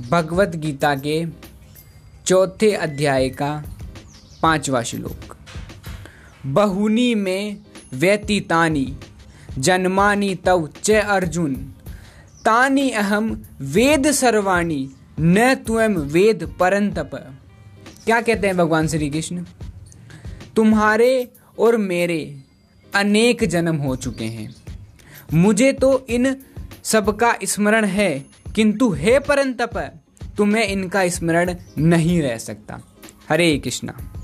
भगवत गीता के चौथे अध्याय का पांचवा श्लोक। बहुनी में व्यतीतानी, जन्मानी तव च अर्जुन। तानी अहम वेद सर्वाणी, न तुम वेद परंतप। क्या कहते हैं भगवान श्री कृष्ण तुम्हारे और मेरे अनेक जन्म हो चुके हैं। मुझे तो इन सबका स्मरण है किंतु हे परंतप तुम्हें इनका स्मरण नहीं रह सकता। हरे कृष्णा।